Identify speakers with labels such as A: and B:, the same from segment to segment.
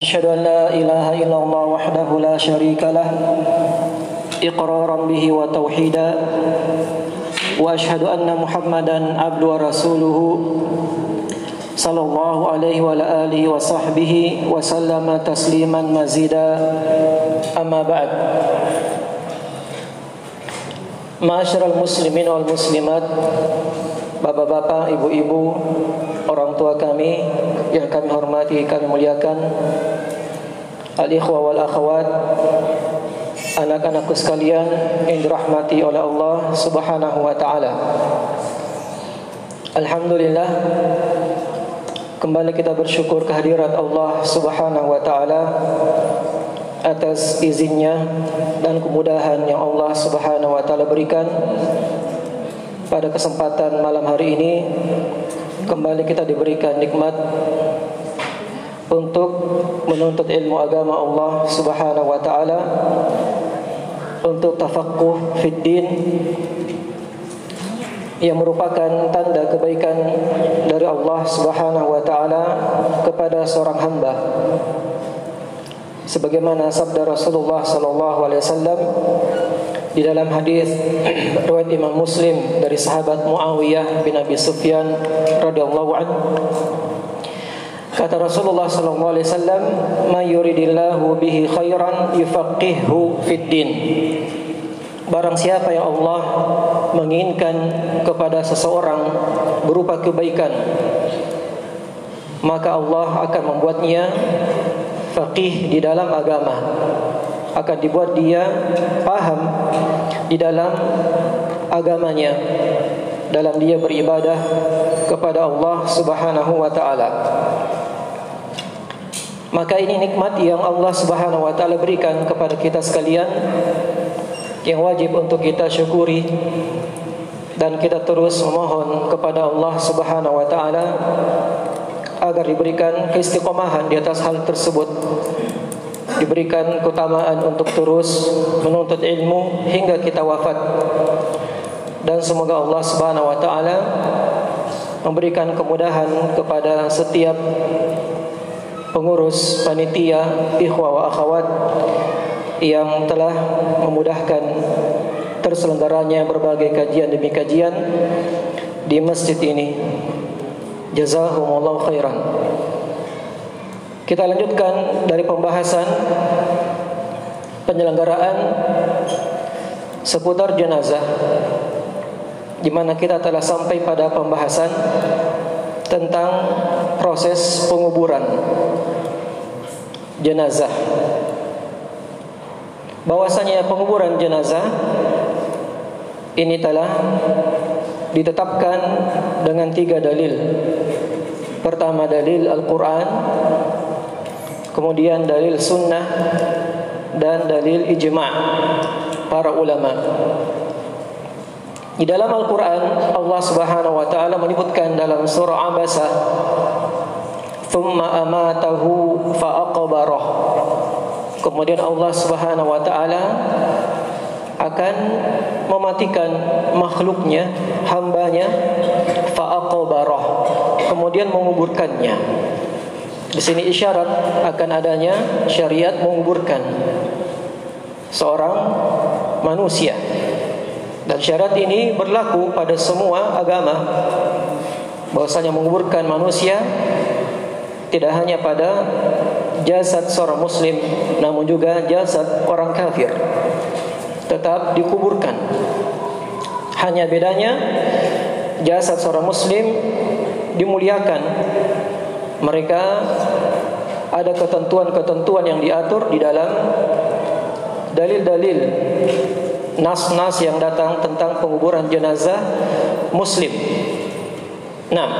A: أشهد أن لا إله إلا الله وحده لا شريك له إقرارا به وتوحيدا وأشهد أن محمدا عبد ورسوله صلى الله عليه وعلى آله وصحبه وسلم تسليما مزيدا. أما بعد معاشر المسلمين والمسلمات Bapak-bapak, ibu-ibu, orang tua kami yang kami hormati, kami muliakan, al-ikhwa wal akhwat, anak-anakku sekalian yang dirahmati oleh Allah Subhanahu wa taala. Alhamdulillah kembali kita bersyukur kehadirat Allah Subhanahu wa taala atas izinnya dan kemudahan yang Allah Subhanahu wa taala berikan pada kesempatan malam hari ini kembali kita diberikan nikmat untuk menuntut ilmu agama Allah Subhanahu wa taala untuk tafaqquh fid din yang merupakan tanda kebaikan dari Allah Subhanahu wa taala kepada seorang hamba. Sebagaimana sabda Rasulullah sallallahu alaihi wasallam di dalam hadis riwayat Imam Muslim dari sahabat Muawiyah bin Abi Sufyan radhiyallahu anhu. Kata Rasulullah sallallahu alaihi wasallam may yuridillahu bihi khairan yufaqihu fid din. Barang siapa yang Allah menginginkan kepada seseorang berupa kebaikan maka Allah akan membuatnya faqih di dalam agama akan dibuat dia paham di dalam agamanya dalam dia beribadah kepada Allah Subhanahu wa taala. Maka ini nikmat yang Allah Subhanahu wa taala berikan kepada kita sekalian yang wajib untuk kita syukuri dan kita terus memohon kepada Allah Subhanahu wa taala agar diberikan keistiqomahan di atas hal tersebut diberikan keutamaan untuk terus menuntut ilmu hingga kita wafat. Dan semoga Allah Subhanahu wa taala memberikan kemudahan kepada setiap pengurus panitia ikhwah wa akhwat yang telah memudahkan terselenggaranya berbagai kajian demi kajian di masjid ini. Jazakumullahu khairan kita lanjutkan dari pembahasan penyelenggaraan seputar jenazah di mana kita telah sampai pada pembahasan tentang proses penguburan jenazah. Bahwasanya penguburan jenazah ini telah ditetapkan dengan tiga dalil. Pertama dalil Al-Quran kemudian dalil sunnah dan dalil ijma' para ulama. Di dalam Al-Quran Allah Subhanahu Wa Taala menyebutkan dalam surah Abasa, "Thumma amatahu faaqbarah." Kemudian Allah Subhanahu Wa Taala akan mematikan makhluknya, hambanya, faaqbarah. Kemudian menguburkannya. Di sini isyarat akan adanya syariat menguburkan seorang manusia. Dan syarat ini berlaku pada semua agama. Bahwasanya menguburkan manusia tidak hanya pada jasad seorang muslim namun juga jasad orang kafir tetap dikuburkan. Hanya bedanya jasad seorang muslim dimuliakan mereka ada ketentuan-ketentuan yang diatur di dalam dalil-dalil nas-nas yang datang tentang penguburan jenazah muslim. Nah,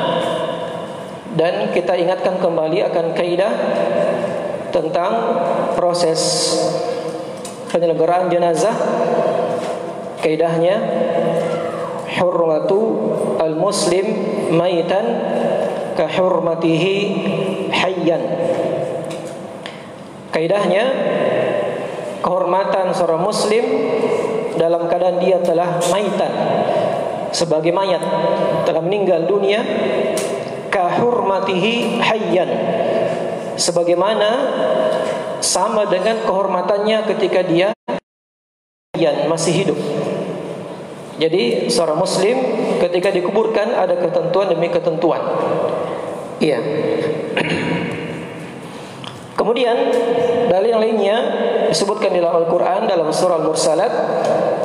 A: dan kita ingatkan kembali akan kaidah tentang proses penyelenggaraan jenazah. Kaidahnya hurmatu al-muslim maitan kahurmatihi hayyan. Kaidahnya kehormatan seorang muslim dalam keadaan dia telah maitan sebagai mayat telah meninggal dunia kahurmatihi hayyan sebagaimana sama dengan kehormatannya ketika dia masih hidup. Jadi seorang muslim ketika dikuburkan ada ketentuan demi ketentuan. Iya. Kemudian dalil lainnya disebutkan dalam Al-Qur'an dalam surah Al-Mursalat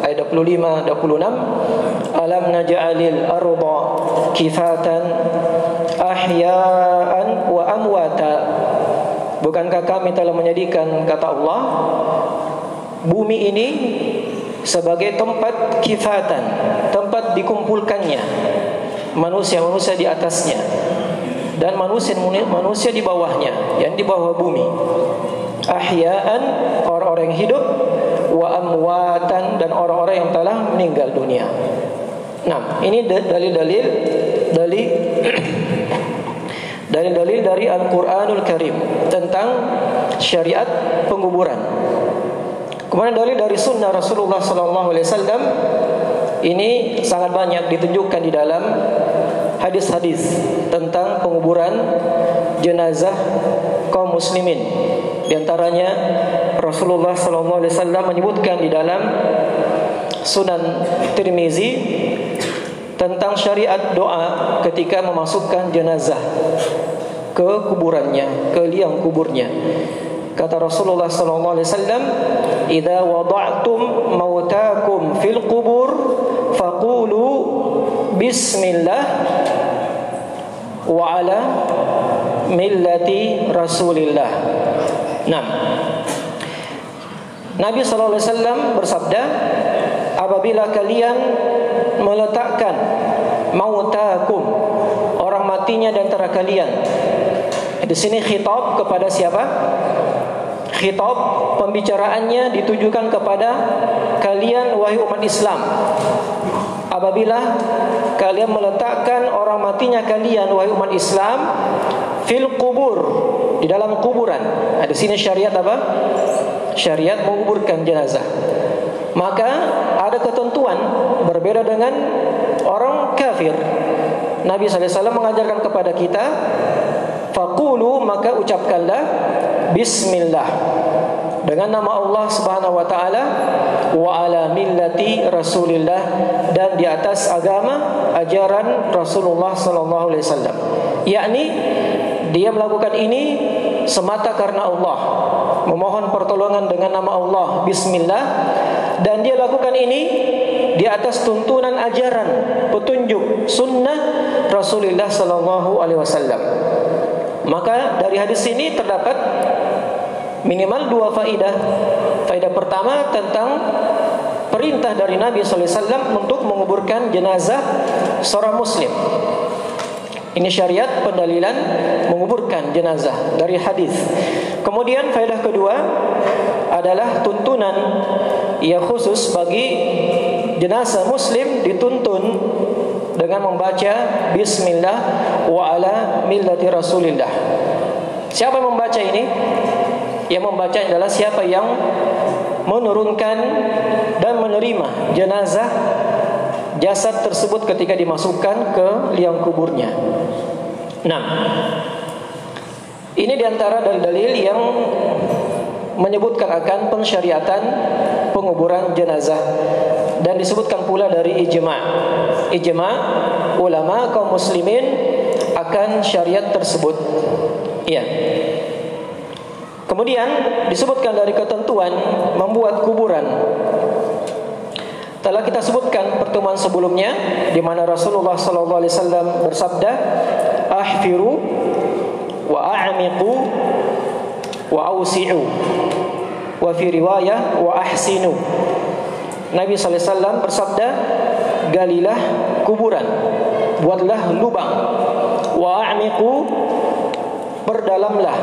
A: ayat 25 26 alam naj'alil arda kifatan ahya'an wa amwata. Bukankah kami telah menjadikan kata Allah bumi ini sebagai tempat kifatan, tempat dikumpulkannya manusia-manusia di atasnya dan manusia manusia di bawahnya, yang di bawah bumi. Ahyaan orang-orang yang hidup wa amwatan dan orang-orang yang telah meninggal dunia. Nah, ini dalil-dalil dari dalil-dalil dari Al-Qur'anul Karim tentang syariat penguburan. Kemudian dalil dari sunnah Rasulullah sallallahu alaihi wasallam ini sangat banyak ditunjukkan di dalam hadis-hadis tentang penguburan jenazah kaum muslimin. Di antaranya Rasulullah sallallahu alaihi wasallam menyebutkan di dalam Sunan Tirmizi tentang syariat doa ketika memasukkan jenazah ke kuburannya, ke liang kuburnya. Kata Rasulullah sallallahu alaihi wasallam, "Idza wada'tum mautakum fil qubur faqulu bismillah wa ala millati Rasulillah." Nah, Nabi sallallahu alaihi wasallam bersabda, "Apabila kalian meletakkan mautakum orang matinya di antara kalian." Di sini khitab kepada siapa? khitab pembicaraannya ditujukan kepada kalian wahai umat Islam. Apabila kalian meletakkan orang matinya kalian wahai umat Islam fil kubur di dalam kuburan. Nah, di sini syariat apa? Syariat menguburkan jenazah. Maka ada ketentuan berbeda dengan orang kafir. Nabi SAW mengajarkan kepada kita Fakulu maka ucapkanlah Bismillah dengan nama Allah Subhanahu wa taala wa ala millati Rasulillah dan di atas agama ajaran Rasulullah sallallahu alaihi wasallam. Yakni dia melakukan ini semata karena Allah, memohon pertolongan dengan nama Allah Bismillah dan dia lakukan ini di atas tuntunan ajaran petunjuk sunnah Rasulullah sallallahu alaihi wasallam. Maka dari hadis ini terdapat minimal dua faidah. Faidah pertama tentang perintah dari Nabi SAW untuk menguburkan jenazah seorang muslim. Ini syariat pendalilan menguburkan jenazah dari hadis. Kemudian faedah kedua adalah tuntunan yang khusus bagi jenazah muslim dituntun dengan membaca bismillah wa ala millati rasulillah. Siapa yang membaca ini? Yang membaca adalah siapa yang menurunkan dan menerima jenazah jasad tersebut ketika dimasukkan ke liang kuburnya. Nah, ini di antara dalil-dalil yang menyebutkan akan pensyariatan penguburan jenazah dan disebutkan pula dari ijma. Ijma ulama kaum muslimin akan syariat tersebut. Iya. Kemudian disebutkan dari ketentuan membuat kuburan. Telah kita sebutkan pertemuan sebelumnya di mana Rasulullah sallallahu alaihi wasallam bersabda, "Ahfiru wa a'miqu wa awsi'u." Wa fi riwayah wa ahsinu. Nabi sallallahu alaihi wasallam bersabda, "Galilah kuburan, buatlah lubang, wa a'miqu perdalamlah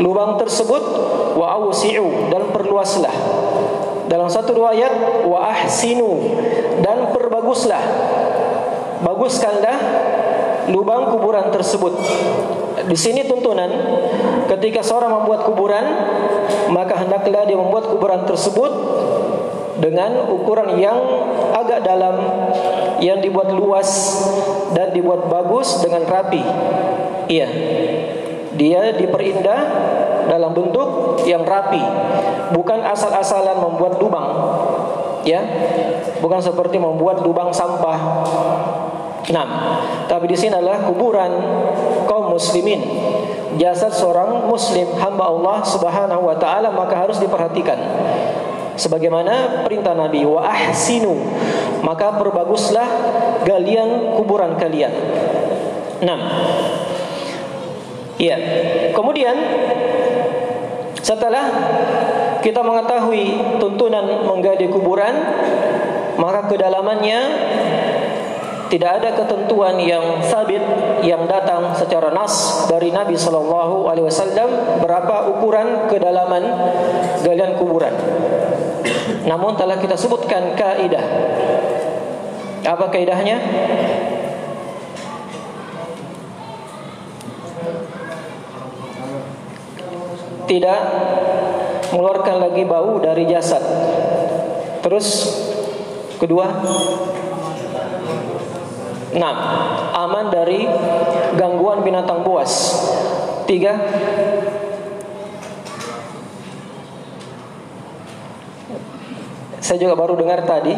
A: lubang tersebut wa awsi'u dan perluaslah." Dalam satu riwayat wa ahsinu dan perbaguslah. Baguskanlah lubang kuburan tersebut. Di sini tuntunan ketika seorang membuat kuburan maka hendaklah dia membuat kuburan tersebut dengan ukuran yang agak dalam yang dibuat luas dan dibuat bagus dengan rapi. Iya. Dia diperindah dalam bentuk yang rapi, bukan asal-asalan membuat lubang. Ya. Bukan seperti membuat lubang sampah. Nah, tapi di sini adalah kuburan kaum muslimin. Jasad seorang muslim hamba Allah Subhanahu wa taala maka harus diperhatikan sebagaimana perintah Nabi wa ahsinu maka perbaguslah galian kuburan kalian. 6. Iya. Kemudian setelah kita mengetahui tuntunan menggali kuburan, maka kedalamannya tidak ada ketentuan yang sabit yang datang secara nas dari Nabi sallallahu alaihi wasallam berapa ukuran kedalaman galian kuburan. Namun telah kita sebutkan kaidah. Apa kaidahnya? Tidak mengeluarkan lagi bau dari jasad. Terus kedua Enam, aman dari gangguan binatang buas. Tiga, saya juga baru dengar tadi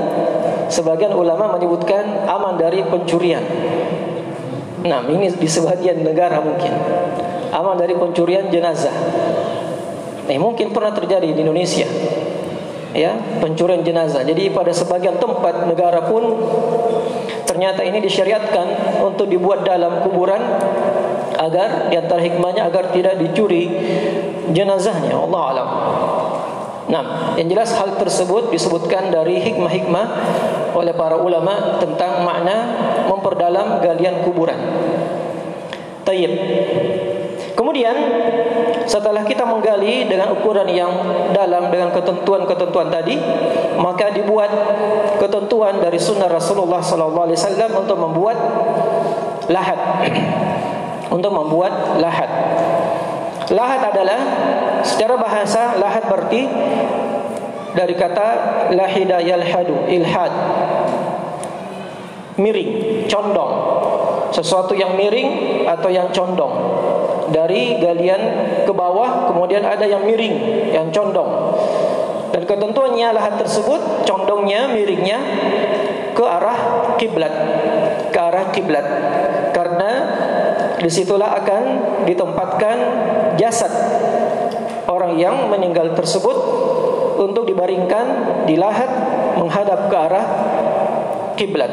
A: sebagian ulama menyebutkan aman dari pencurian. Nah, ini di sebagian negara mungkin aman dari pencurian jenazah. Nah, mungkin pernah terjadi di Indonesia. Ya, pencurian jenazah. Jadi pada sebagian tempat negara pun ternyata ini disyariatkan untuk dibuat dalam kuburan agar di antara hikmahnya agar tidak dicuri jenazahnya Allah alam. Nah, yang jelas hal tersebut disebutkan dari hikmah-hikmah oleh para ulama tentang makna memperdalam galian kuburan. Tayyib. Kemudian setelah kita menggali dengan ukuran yang dalam dengan ketentuan-ketentuan tadi, maka dibuat ketentuan dari sunnah Rasulullah sallallahu alaihi wasallam untuk membuat lahat. untuk membuat lahat. Lahat adalah secara bahasa lahat berarti dari kata lahida yalhadu ilhad miring, condong. Sesuatu yang miring atau yang condong dari galian ke bawah kemudian ada yang miring yang condong. Dan ketentuannya lahan tersebut condongnya miringnya ke arah kiblat ke arah kiblat. Karena di situlah akan ditempatkan jasad orang yang meninggal tersebut untuk dibaringkan di lahat menghadap ke arah kiblat.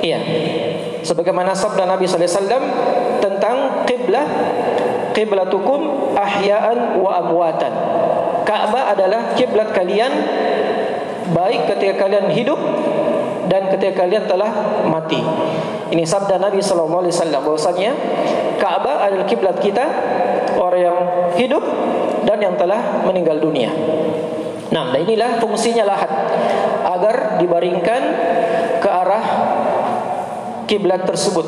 A: Iya. Sebagaimana sabda Nabi sallallahu alaihi wasallam tentang kiblah qiblatukum ahya'an wa amwatan. Ka'bah adalah kiblat kalian baik ketika kalian hidup dan ketika kalian telah mati. Ini sabda Nabi sallallahu alaihi wasallam bahwasanya Ka'bah adalah kiblat kita orang yang hidup dan yang telah meninggal dunia. Nah, dan inilah fungsinya lahat agar dibaringkan ke arah kiblat tersebut.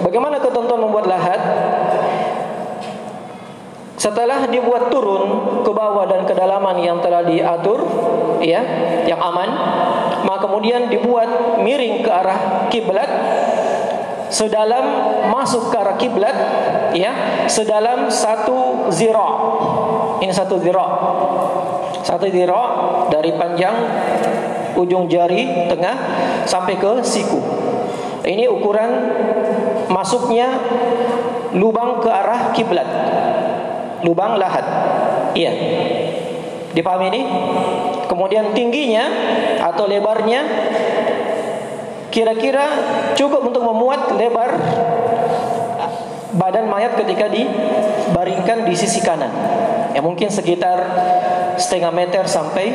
A: Bagaimana ketentuan membuat lahat? Setelah dibuat turun ke bawah dan kedalaman yang telah diatur, ya, yang aman, maka kemudian dibuat miring ke arah kiblat sedalam masuk ke arah kiblat, ya, sedalam satu zira. Ini satu zira. Satu zira dari panjang ujung jari tengah sampai ke siku. Ini ukuran masuknya lubang ke arah kiblat lubang lahat. Iya. Dipahami ini? Kemudian tingginya atau lebarnya kira-kira cukup untuk memuat lebar badan mayat ketika dibaringkan di sisi kanan. Ya mungkin sekitar setengah meter sampai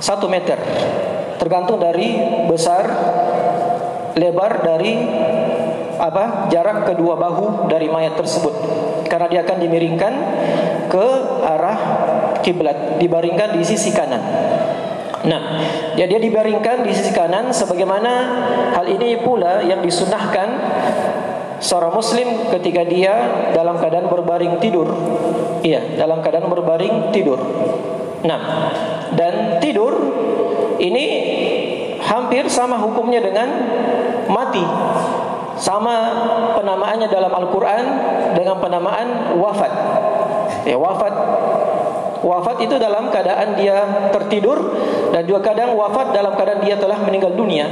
A: satu meter. Tergantung dari besar lebar dari apa jarak kedua bahu dari mayat tersebut karena dia akan dimiringkan ke arah kiblat dibaringkan di sisi kanan. Nah ya dia dibaringkan di sisi kanan sebagaimana hal ini pula yang disunahkan seorang muslim ketika dia dalam keadaan berbaring tidur. Iya dalam keadaan berbaring tidur. Nah dan tidur ini hampir sama hukumnya dengan mati sama penamaannya dalam Al-Quran dengan penamaan wafat. Ya, wafat Wafat itu dalam keadaan dia tertidur dan juga kadang wafat dalam keadaan dia telah meninggal dunia.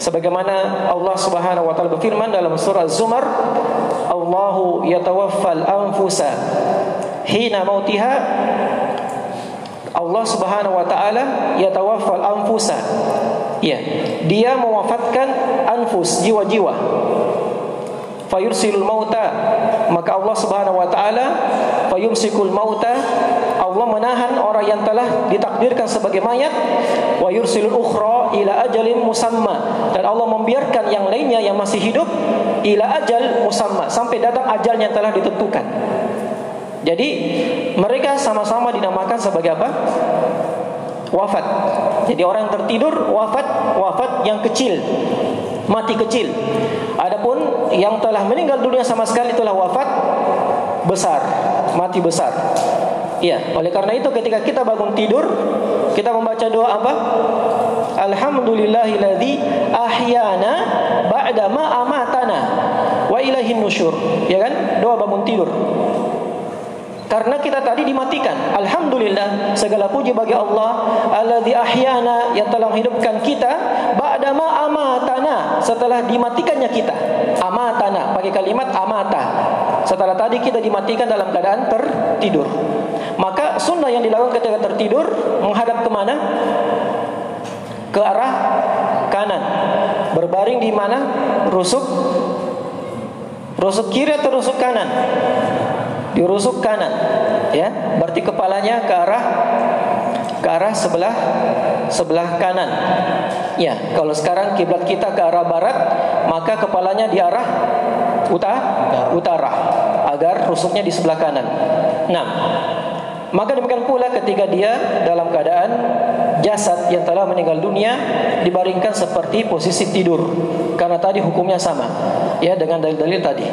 A: Sebagaimana Allah Subhanahu wa taala berfirman dalam surah Az-Zumar, Allahu yatawaffal anfusa hina mautiha Allah Subhanahu wa taala yatawaffal anfusa. Ya, dia mewafatkan anfus jiwa-jiwa. Fayursilul mauta maka Allah Subhanahu wa taala fayumsikul mauta Allah menahan orang yang telah ditakdirkan sebagai mayat wa yursilul ukhra ila ajalin musamma dan Allah membiarkan yang lainnya yang masih hidup ila ajal musamma sampai datang ajal yang telah ditentukan. Jadi mereka sama-sama dinamakan sebagai apa? Wafat. Jadi orang yang tertidur wafat, wafat yang kecil, mati kecil. Adapun yang telah meninggal dunia sama sekali telah wafat besar, mati besar. Iya, oleh karena itu ketika kita bangun tidur, kita membaca doa apa? Alhamdulillahilladzi ahyana ba'da ma amatana wa ilaihin nusyur. Ya kan? Doa bangun tidur. Karena kita tadi dimatikan. Alhamdulillah segala puji bagi Allah alladzi ahyana yang telah menghidupkan kita ba'da ma amatana setelah dimatikannya kita. Amatana pakai kalimat amata. Setelah tadi kita dimatikan dalam keadaan tertidur. Maka sunnah yang dilakukan ketika tertidur menghadap ke mana? Ke arah kanan. Berbaring di mana? Rusuk rusuk kiri atau rusuk kanan? Dirusuk kanan ya. Berarti kepalanya ke arah ke arah sebelah sebelah kanan. Ya kalau sekarang kiblat kita ke arah barat maka kepalanya di arah utara. utara agar rusuknya di sebelah kanan. Nah maka demikian pula ketika dia dalam keadaan jasad yang telah meninggal dunia dibaringkan seperti posisi tidur. Karena tadi hukumnya sama ya dengan dalil-dalil tadi.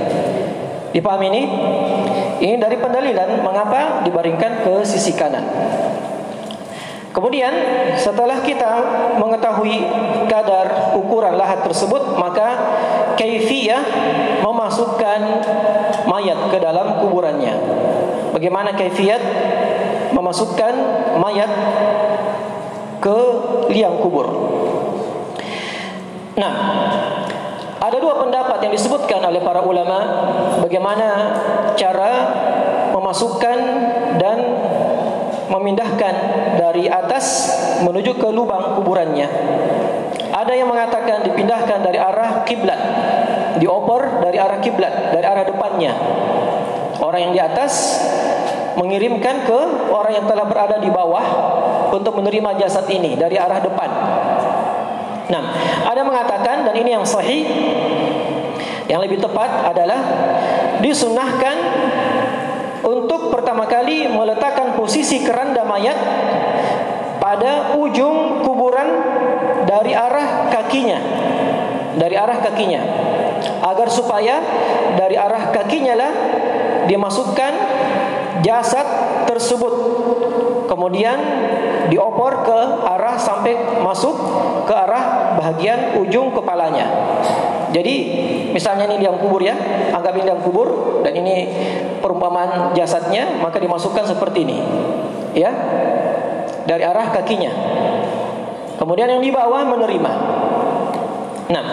A: Dipahami ini ini dari pendalilan mengapa dibaringkan ke sisi kanan. Kemudian setelah kita mengetahui kadar ukuran lahat tersebut, maka kaifiyah memasukkan mayat ke dalam kuburannya. Bagaimana kaifiyat memasukkan mayat ke liang kubur? Nah, ada dua pendapat yang disebutkan oleh para ulama bagaimana cara memasukkan dan memindahkan dari atas menuju ke lubang kuburannya. Ada yang mengatakan dipindahkan dari arah kiblat, dioper dari arah kiblat, dari arah depannya. Orang yang di atas mengirimkan ke orang yang telah berada di bawah untuk menerima jasad ini dari arah depan. Nah, ada mengatakan dan ini yang sahih yang lebih tepat adalah disunahkan untuk pertama kali meletakkan posisi keranda mayat pada ujung kuburan dari arah kakinya dari arah kakinya agar supaya dari arah kakinya lah dimasukkan jasad tersebut kemudian diopor ke arah sampai masuk ke arah bagian ujung kepalanya. Jadi misalnya ini liang kubur ya, anggap ini liang kubur dan ini perumpamaan jasadnya, maka dimasukkan seperti ini. Ya. Dari arah kakinya. Kemudian yang di bawah menerima. Nah,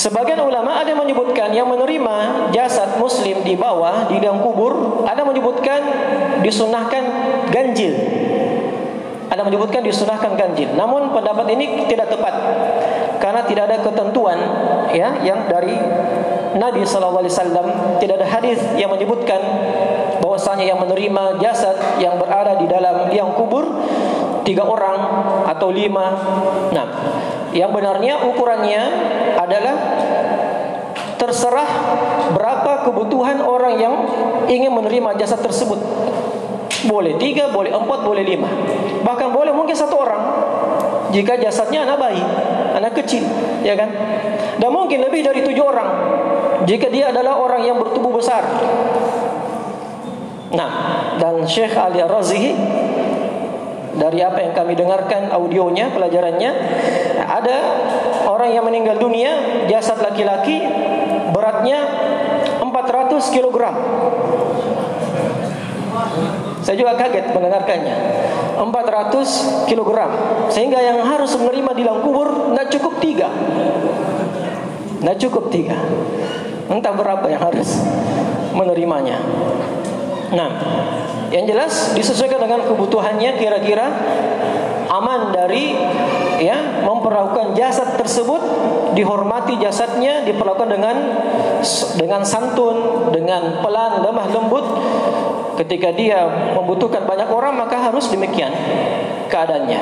A: Sebagian ulama ada menyebutkan yang menerima jasad muslim di bawah di liang kubur, ada menyebutkan disunahkan ganjil ada menyebutkan disunahkan ganjil. Namun pendapat ini tidak tepat karena tidak ada ketentuan ya yang dari Nabi sallallahu alaihi wasallam tidak ada hadis yang menyebutkan bahwasanya yang menerima jasad yang berada di dalam liang kubur tiga orang atau lima. Nah, yang benarnya ukurannya adalah terserah berapa kebutuhan orang yang ingin menerima jasad tersebut. Boleh tiga, boleh empat, boleh lima. Bahkan boleh mungkin satu orang. Jika jasadnya anak bayi, anak kecil, ya kan? Dan mungkin lebih dari tujuh orang. Jika dia adalah orang yang bertubuh besar. Nah, dan Syekh Ali Razihi dari apa yang kami dengarkan audionya, pelajarannya, ada orang yang meninggal dunia, jasad laki-laki beratnya 400 kg. Saya juga kaget mendengarkannya. 400 kg. Sehingga yang harus menerima di dalam kubur tidak cukup tiga. Tidak cukup tiga. Entah berapa yang harus menerimanya. Nah, yang jelas disesuaikan dengan kebutuhannya kira-kira aman dari ya memperlakukan jasad tersebut dihormati jasadnya diperlakukan dengan dengan santun dengan pelan lemah lembut. Ketika dia membutuhkan banyak orang maka harus demikian keadaannya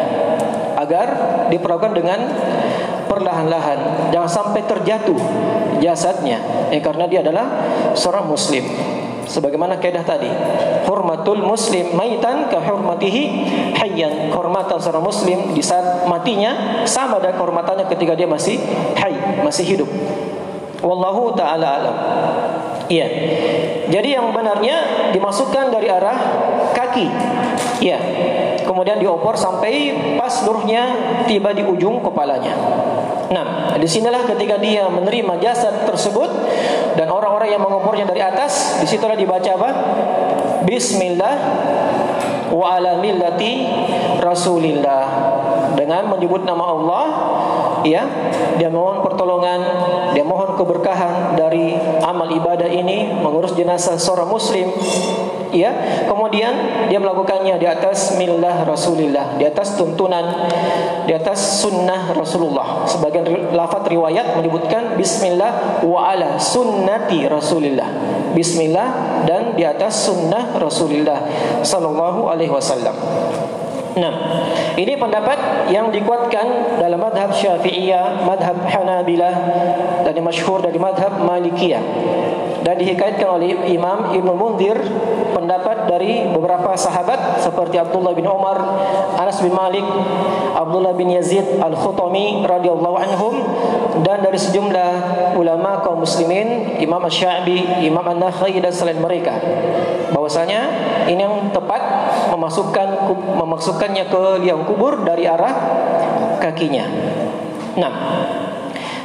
A: agar diperlakukan dengan perlahan-lahan. Jangan sampai terjatuh jasadnya eh, karena dia adalah seorang muslim sebagaimana kaidah tadi. Hormatul muslim maitan ka hurmatihi hayyan. Kehormatan seorang muslim di saat matinya sama dengan kehormatannya ketika dia masih hayy masih hidup. Wallahu taala alam. Iya. Jadi yang benarnya dimasukkan dari arah kaki. Iya. Kemudian diopor sampai pas seluruhnya tiba di ujung kepalanya Nah, di sinilah ketika dia menerima jasad tersebut dan orang-orang yang mengopornya dari atas, di situlah dibaca apa? Bismillah wa ala millati Rasulillah dengan menyebut nama Allah ya dia mohon pertolongan dia mohon keberkahan dari amal ibadah ini mengurus jenazah seorang muslim ya. Kemudian dia melakukannya di atas millah Rasulillah di atas tuntunan di atas sunnah Rasulullah. Sebagian lafaz riwayat menyebutkan bismillah wa ala sunnati Rasulillah. Bismillah dan di atas sunnah Rasulillah sallallahu alaihi wasallam. Nah, ini pendapat yang dikuatkan dalam madhab syafi'iyah, madhab hanabilah dan yang masyhur dari madhab malikiyah. Dan dihikayatkan oleh Imam Ibn Mundir pendapat dari beberapa sahabat seperti Abdullah bin Umar, Anas bin Malik, Abdullah bin Yazid Al-Khutami radhiyallahu anhum dan dari sejumlah ulama kaum muslimin, Imam Asy-Sya'bi, Imam An-Nakhai dan selain mereka. Bahwasanya ini yang tepat memasukkan memasukkannya ke liang kubur dari arah kakinya. Nah,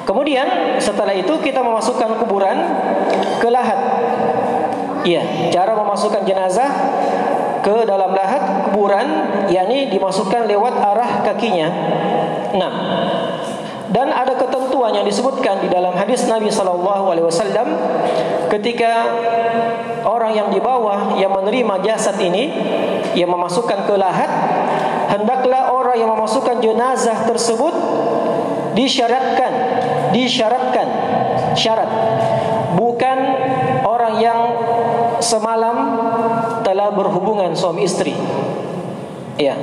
A: Kemudian setelah itu kita memasukkan kuburan ke lahat. Iya, cara memasukkan jenazah ke dalam lahat kuburan yakni dimasukkan lewat arah kakinya. Nah, dan ada ketentuan yang disebutkan di dalam hadis Nabi sallallahu alaihi wasallam ketika orang yang di bawah yang menerima jasad ini yang memasukkan ke lahat hendaklah orang yang memasukkan jenazah tersebut disyaratkan disyaratkan syarat bukan orang yang semalam telah berhubungan suami istri. Ya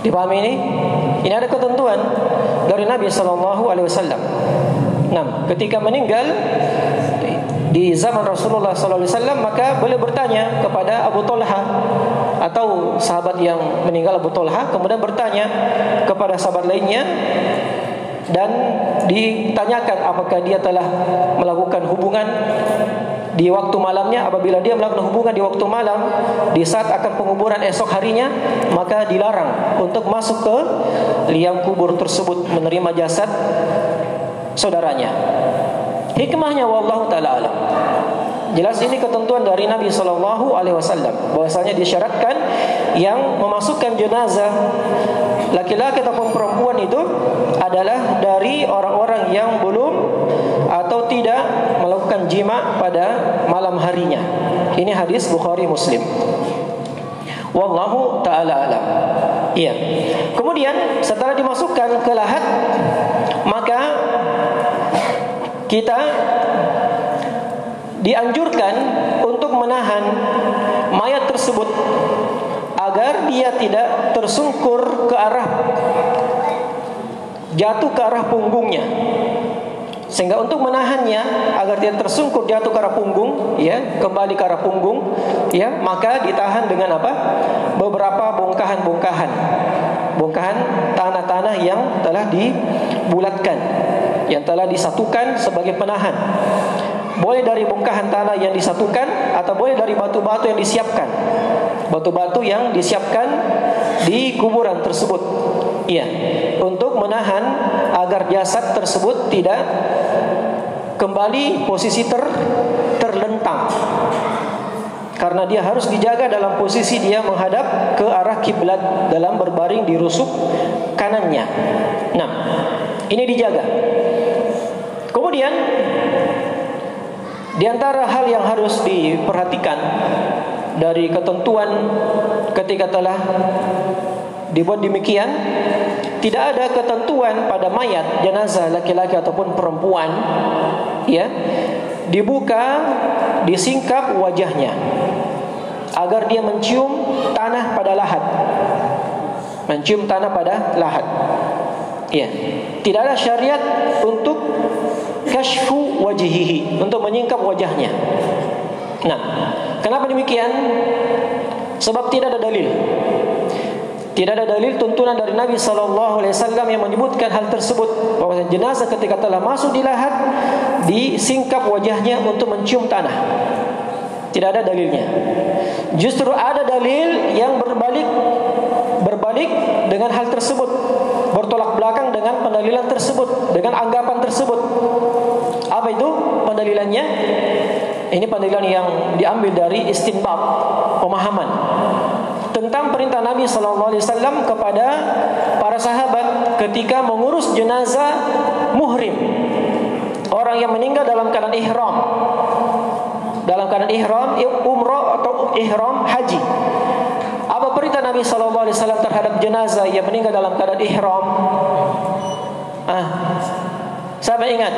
A: dipahami ini? Ini ada ketentuan dari Nabi sallallahu alaihi wasallam. Nah ketika meninggal di zaman Rasulullah sallallahu alaihi wasallam maka boleh bertanya kepada Abu Talha atau sahabat yang meninggal Abu Talha kemudian bertanya kepada sahabat lainnya dan ditanyakan apakah dia telah melakukan hubungan di waktu malamnya apabila dia melakukan hubungan di waktu malam di saat akan penguburan esok harinya maka dilarang untuk masuk ke liang kubur tersebut menerima jasad saudaranya hikmahnya wallahu taala alam Jelas ini ketentuan dari Nabi Shallallahu Alaihi Wasallam. Bahwasanya disyaratkan yang memasukkan jenazah laki-laki ataupun perempuan itu adalah dari orang-orang yang belum atau tidak melakukan jima pada malam harinya. Ini hadis Bukhari Muslim. Wallahu taala alam. Iya. Kemudian setelah dimasukkan ke lahat maka kita dianjurkan untuk menahan mayat tersebut agar dia tidak tersungkur ke arah jatuh ke arah punggungnya sehingga untuk menahannya agar tidak tersungkur jatuh ke arah punggung ya kembali ke arah punggung ya maka ditahan dengan apa beberapa bongkahan-bongkahan bongkahan tanah-tanah yang telah dibulatkan yang telah disatukan sebagai penahan boleh dari bongkahan tanah yang disatukan atau boleh dari batu-batu yang disiapkan. Batu-batu yang disiapkan di kuburan tersebut. Iya, untuk menahan agar jasad tersebut tidak kembali posisi ter terlentang. Karena dia harus dijaga dalam posisi dia menghadap ke arah kiblat dalam berbaring di rusuk kanannya. Nah, ini dijaga. Kemudian di antara hal yang harus diperhatikan dari ketentuan ketika telah dibuat demikian tidak ada ketentuan pada mayat jenazah laki-laki ataupun perempuan ya dibuka disingkap wajahnya agar dia mencium tanah pada lahat mencium tanah pada lahat ya tidak ada syariat untuk kashfu wajihihi untuk menyingkap wajahnya. Nah, kenapa demikian? Sebab tidak ada dalil. Tidak ada dalil tuntunan dari Nabi sallallahu alaihi wasallam yang menyebutkan hal tersebut bahwa jenazah ketika telah masuk di lahat disingkap wajahnya untuk mencium tanah. Tidak ada dalilnya. Justru ada dalil yang berbalik berbalik dengan hal tersebut bertolak belakang dengan pendalilan tersebut, dengan anggapan tersebut. Apa itu pendalilannya? Ini pendalilan yang diambil dari istinbab, pemahaman tentang perintah Nabi sallallahu alaihi wasallam kepada para sahabat ketika mengurus jenazah muhrim. Orang yang meninggal dalam keadaan ihram. Dalam keadaan ihram, umrah atau ihram haji. Apa perintah Nabi sallallahu alaihi wasallam terhadap jenazah yang meninggal dalam keadaan ihram? Ah. Siapa ingat?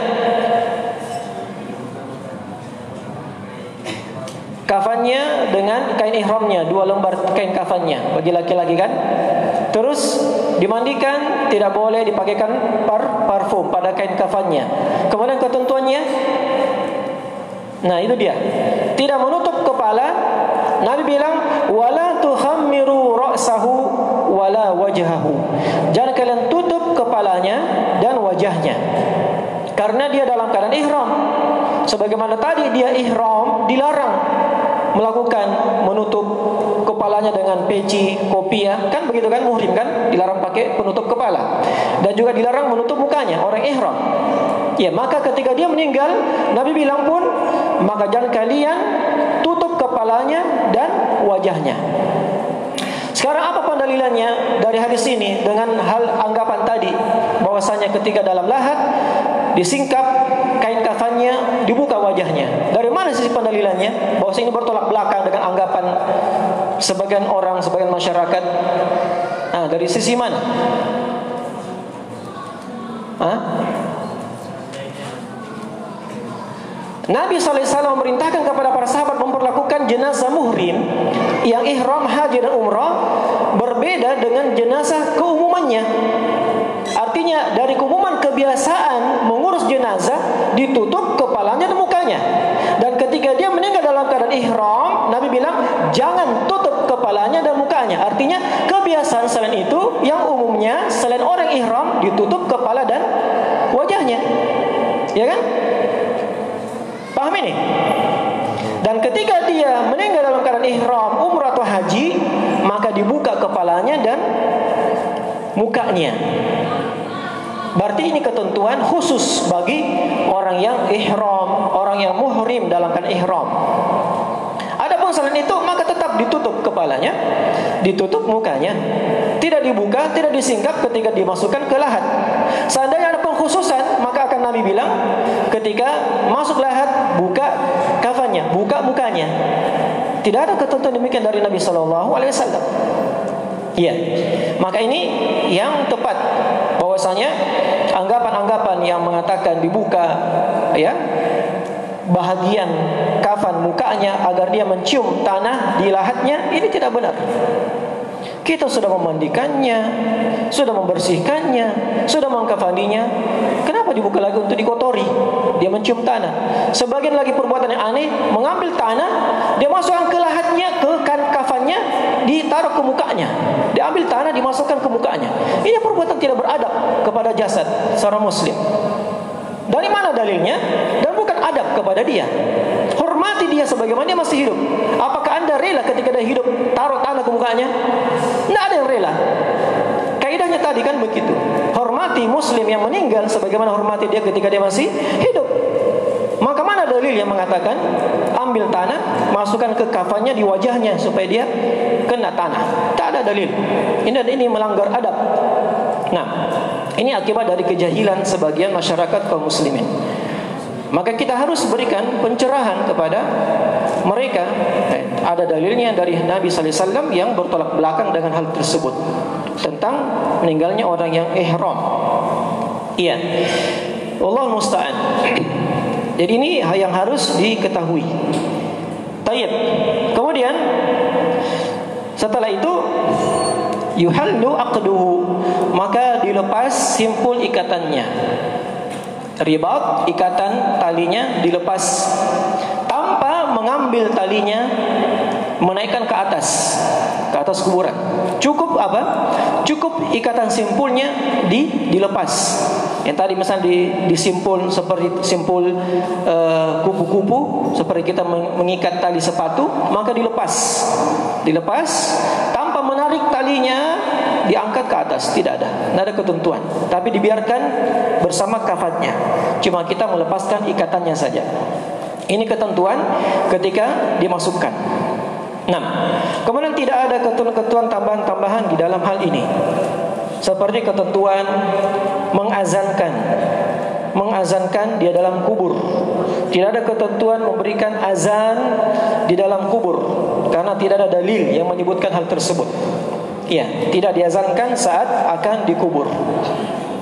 A: Kafannya dengan kain ihramnya, dua lembar kain kafannya bagi laki-laki kan? Terus dimandikan, tidak boleh dipakaikan par parfum pada kain kafannya. Kemudian ketentuannya Nah, itu dia. Tidak menutup kepala. Nabi bilang, "Wala tuhammiru ra'sahu wala wajhahu." Jangan kalian tutup kepalanya dan wajahnya. Karena dia dalam keadaan ihram. Sebagaimana tadi dia ihram dilarang melakukan menutup kepalanya dengan peci, kopiah, kan begitu kan muhrim kan dilarang pakai penutup kepala dan juga dilarang menutup mukanya orang ihram. Ya, maka ketika dia meninggal, Nabi bilang pun maka jangan kalian tutup kepalanya dan wajahnya. Sekarang apa pendalilannya dari hadis ini dengan hal anggapan tadi bahwasanya ketika dalam lahat disingkap kain kafannya dibuka wajahnya. Dari mana sisi pendalilannya? Bahwa ini bertolak belakang dengan anggapan sebagian orang, sebagian masyarakat. Nah, dari sisi mana? Hah? Nabi SAW memerintahkan kepada para sahabat memperlakukan jenazah muhrim yang ihram haji dan umrah berbeda dengan jenazah keumumannya. Artinya dari keumuman kebiasaan mengurus jenazah ditutup kepalanya dan mukanya. Dan ketika dia meninggal dalam keadaan ihram, Nabi bilang jangan tutup kepalanya dan mukanya. Artinya kebiasaan selain itu yang umumnya selain orang ihram ditutup kepala dan wajahnya. Ya kan? Paham ini? Dan ketika dia meninggal dalam keadaan ihram, umrah atau haji, maka dibuka kepalanya dan mukanya. Berarti ini ketentuan khusus bagi orang yang ihram, orang yang muhrim dalam keadaan ihram. Adapun selain itu maka tetap ditutup kepalanya, ditutup mukanya, tidak dibuka, tidak disingkap ketika dimasukkan ke lahat. Seandainya ada pengkhususan, maka akan Nabi bilang ketika masuk lahat buka kafannya, buka mukanya. Tidak ada ketentuan demikian dari Nabi Shallallahu Alaihi Wasallam. Iya, maka ini yang tepat bahwasanya anggapan-anggapan yang mengatakan dibuka, ya bahagian kafan mukanya agar dia mencium tanah di lahatnya ini tidak benar. Kita sudah memandikannya, sudah membersihkannya, sudah mengkafaninya. Kenapa dibuka lagi untuk dikotori? Dia mencium tanah. Sebagian lagi perbuatan yang aneh, mengambil tanah, dia masukkan ke lahatnya, ke kan kafannya, ditaruh ke mukanya. Diambil tanah, dimasukkan ke mukanya. Ini perbuatan tidak beradab kepada jasad seorang muslim. Dari mana dalilnya? Dan bukan adab kepada dia. Hormati dia sebagaimana dia masih hidup. Apakah anda rela ketika dia hidup taruh tanah ke mukanya? Tidak ada yang rela. tadi kan begitu. Hormati muslim yang meninggal sebagaimana hormati dia ketika dia masih hidup. Maka mana dalil yang mengatakan ambil tanah, masukkan ke kafannya di wajahnya supaya dia kena tanah? Tak ada dalil. Ini ini melanggar adab. Nah, ini akibat dari kejahilan sebagian masyarakat kaum muslimin. Maka kita harus berikan pencerahan kepada mereka. Eh, ada dalilnya dari Nabi sallallahu alaihi wasallam yang bertolak belakang dengan hal tersebut tentang meninggalnya orang yang ihram. Iya. Allah musta'an. Jadi ini yang harus diketahui. Tayyib. Kemudian setelah itu yuhallu aqduhu maka dilepas simpul ikatannya. Ribat ikatan talinya dilepas tanpa mengambil talinya menaikkan ke atas ke atas kuburan. Cukup apa? Cukup ikatan simpulnya di dilepas. Yang tadi misalnya di disimpul seperti simpul eh, kupu-kupu uh, seperti kita mengikat tali sepatu, maka dilepas. Dilepas talinya diangkat ke atas, tidak ada. Tidak ada ketentuan. Tapi dibiarkan bersama kafatnya. Cuma kita melepaskan ikatannya saja. Ini ketentuan ketika dimasukkan. Enam. Kemudian tidak ada ketentuan tambahan-tambahan di dalam hal ini. Seperti ketentuan mengazankan. Mengazankan dia dalam kubur. Tidak ada ketentuan memberikan azan di dalam kubur karena tidak ada dalil yang menyebutkan hal tersebut. Ya, tidak diazankan saat akan dikubur.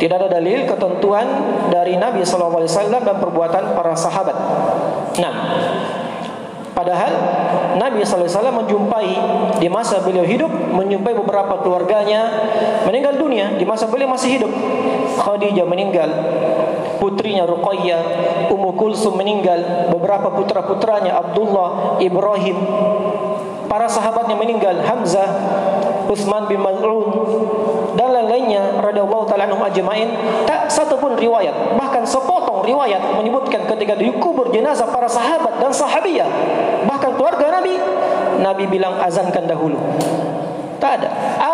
A: Tidak ada dalil ketentuan dari Nabi SAW dan perbuatan para sahabat. Nah, Padahal Nabi SAW menjumpai di masa beliau hidup menjumpai beberapa keluarganya meninggal dunia di masa beliau masih hidup. Khadijah meninggal, putrinya Ruqayyah, Ummu Kulsum meninggal, beberapa putra-putranya Abdullah, Ibrahim, para sahabatnya meninggal, Hamzah, Utsman bin Maz'un dan lain-lainnya radhiyallahu taala anhum ajmain tak satu pun riwayat bahkan sepotong riwayat menyebutkan ketika dikubur jenazah para sahabat dan sahabiyah bahkan keluarga Nabi Nabi bilang azankan dahulu. Tak ada.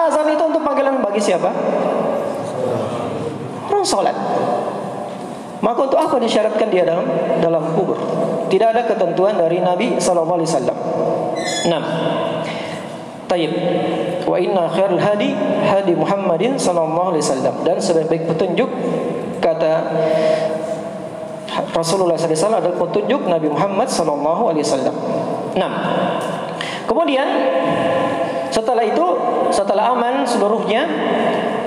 A: Azan itu untuk panggilan bagi siapa? Orang salat maka untuk apa disyaratkan dia dalam dalam kubur? Tidak ada ketentuan dari Nabi sallallahu alaihi wasallam. 6 Taib. Wa inna khairul hadi hadi Muhammadin sallallahu alaihi wasallam. Dan sebaik-baik petunjuk kata Rasulullah SAW adalah petunjuk Nabi Muhammad sallallahu alaihi wasallam. 6. Kemudian setelah itu setelah aman seluruhnya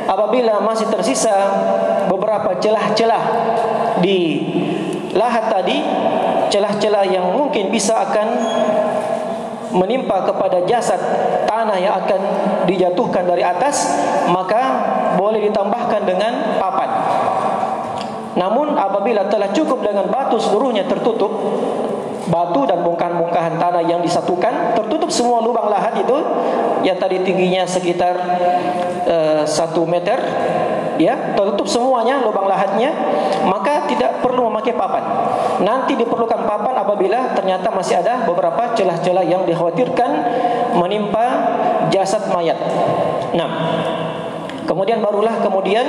A: apabila masih tersisa beberapa celah-celah di lahat tadi celah-celah yang mungkin bisa akan menimpa kepada jasad tanah yang akan dijatuhkan dari atas maka boleh ditambahkan dengan papan. Namun apabila telah cukup dengan batu seluruhnya tertutup batu dan bongkahan-bongkahan tanah yang disatukan tertutup semua lubang lahat itu yang tadi tingginya sekitar uh, satu meter ya tertutup semuanya lubang lahatnya perlu memakai papan nanti diperlukan papan apabila ternyata masih ada beberapa celah-celah yang dikhawatirkan menimpa jasad mayat 6 Kemudian barulah kemudian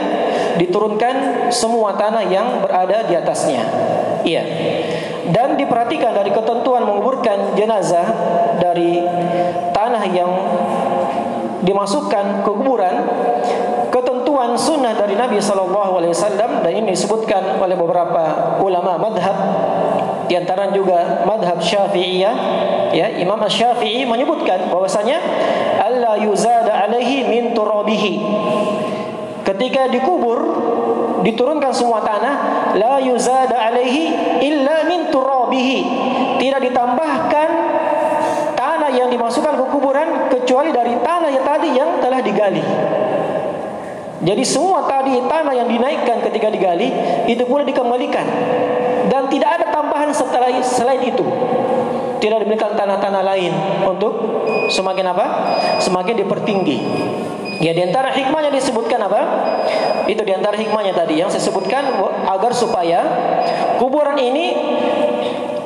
A: diturunkan semua tanah yang berada di atasnya. Iya. Dan diperhatikan dari ketentuan menguburkan jenazah dari tanah yang dimasukkan ke kuburan sunnah dari Nabi Sallallahu Alaihi Wasallam dan ini disebutkan oleh beberapa ulama madhab di antara juga madhab Syafi'iyah ya Imam Syafi'i menyebutkan bahwasanya Allah yuzada alaihi min turabihi. Ketika dikubur diturunkan semua tanah la yuzada alaihi illa min turabihi. Tidak ditambahkan tanah yang dimasukkan ke kuburan kecuali dari tanah yang tadi yang telah digali jadi semua tadi tanah yang dinaikkan ketika digali itu pula dikembalikan dan tidak ada tambahan setelah selain itu tidak diberikan tanah-tanah lain untuk semakin apa? Semakin dipertinggi. Ya di antara hikmahnya disebutkan apa? Itu di antara hikmahnya tadi yang saya sebutkan agar supaya kuburan ini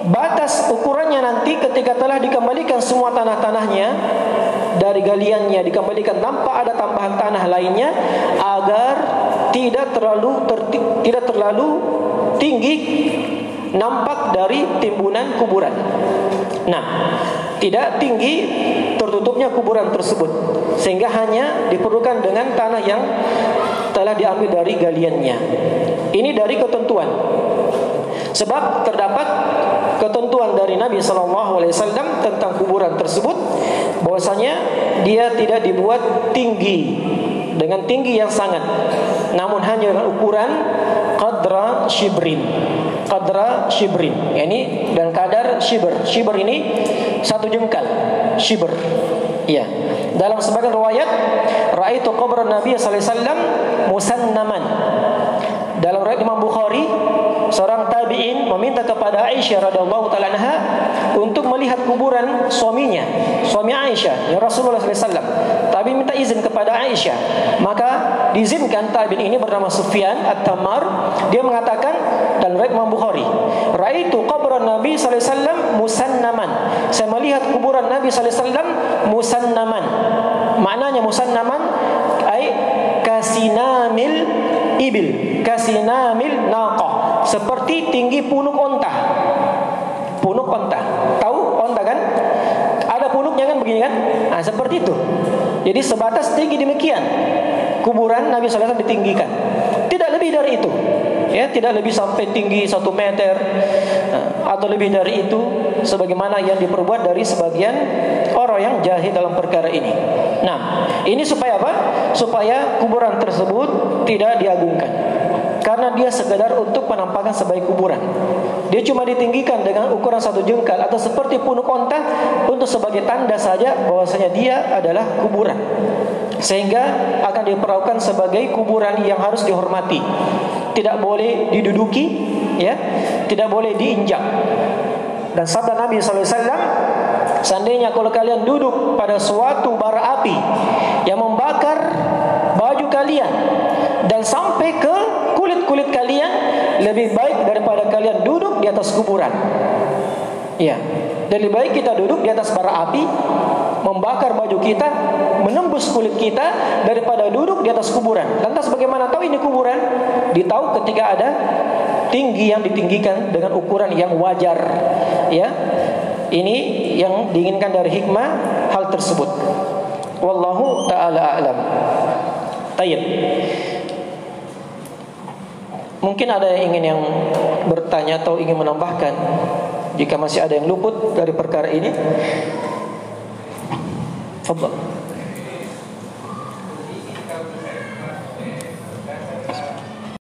A: batas ukurannya nanti ketika telah dikembalikan semua tanah-tanahnya dari galiannya dikembalikan tanpa ada tambahan tanah lainnya agar tidak terlalu ter, tidak terlalu tinggi nampak dari timbunan kuburan. Nah, tidak tinggi tertutupnya kuburan tersebut sehingga hanya diperlukan dengan tanah yang telah diambil dari galiannya. Ini dari ketentuan. Sebab terdapat ketentuan dari Nabi sallallahu alaihi wasallam tentang kuburan tersebut bahwasanya dia tidak dibuat tinggi dengan tinggi yang sangat. Namun hanya dengan ukuran qadra shibrin qadra shibrin. Ini dan kadar shibr shibr ini satu jengkal shibr ya dalam sebagian riwayat raaitu qabr Nabi sallallahu alaihi wasallam musannaman dalam riwayat Imam Bukhari seorang tabi'in meminta kepada Aisyah radhiyallahu taala anha untuk melihat kuburan suaminya, suami Aisyah, ya Rasulullah SAW. Tabi minta izin kepada Aisyah. Maka diizinkan tabi'in ini bernama Sufyan At-Tammar, dia mengatakan dan riwayat Imam Bukhari, "Raitu qabran Nabi sallallahu alaihi wasallam musannaman." Saya melihat kuburan Nabi sallallahu alaihi wasallam musannaman. Maknanya musannaman ai kasinamil ibil, kasinamil naqah seperti tinggi punuk onta. Punuk onta. Tahu onta kan? Ada punuknya kan begini kan? Nah, seperti itu. Jadi sebatas tinggi demikian. Kuburan Nabi SAW ditinggikan. Tidak lebih dari itu. Ya, tidak lebih sampai tinggi satu meter atau lebih dari itu sebagaimana yang diperbuat dari sebagian orang yang jahil dalam perkara ini. Nah, ini supaya apa? Supaya kuburan tersebut tidak diagungkan karena dia sekedar untuk penampakan sebagai kuburan. Dia cuma ditinggikan dengan ukuran satu jengkal atau seperti punuk onta untuk sebagai tanda saja bahwasanya dia adalah kuburan. Sehingga akan diperlakukan sebagai kuburan yang harus dihormati. Tidak boleh diduduki, ya, tidak boleh diinjak. Dan sabda Nabi SAW Seandainya kalau kalian duduk pada suatu bara api Yang membakar baju kalian Dan sampai ke kulit kalian lebih baik daripada kalian duduk di atas kuburan. Ya, lebih baik kita duduk di atas bara api, membakar baju kita, menembus kulit kita daripada duduk di atas kuburan. Lantas bagaimana tahu ini kuburan? Ditahu ketika ada tinggi yang ditinggikan dengan ukuran yang wajar. Ya, ini yang diinginkan dari hikmah hal tersebut. Wallahu taala a'lam. Tayyib. Mungkin ada yang ingin yang bertanya atau ingin menambahkan Jika masih ada yang luput dari perkara ini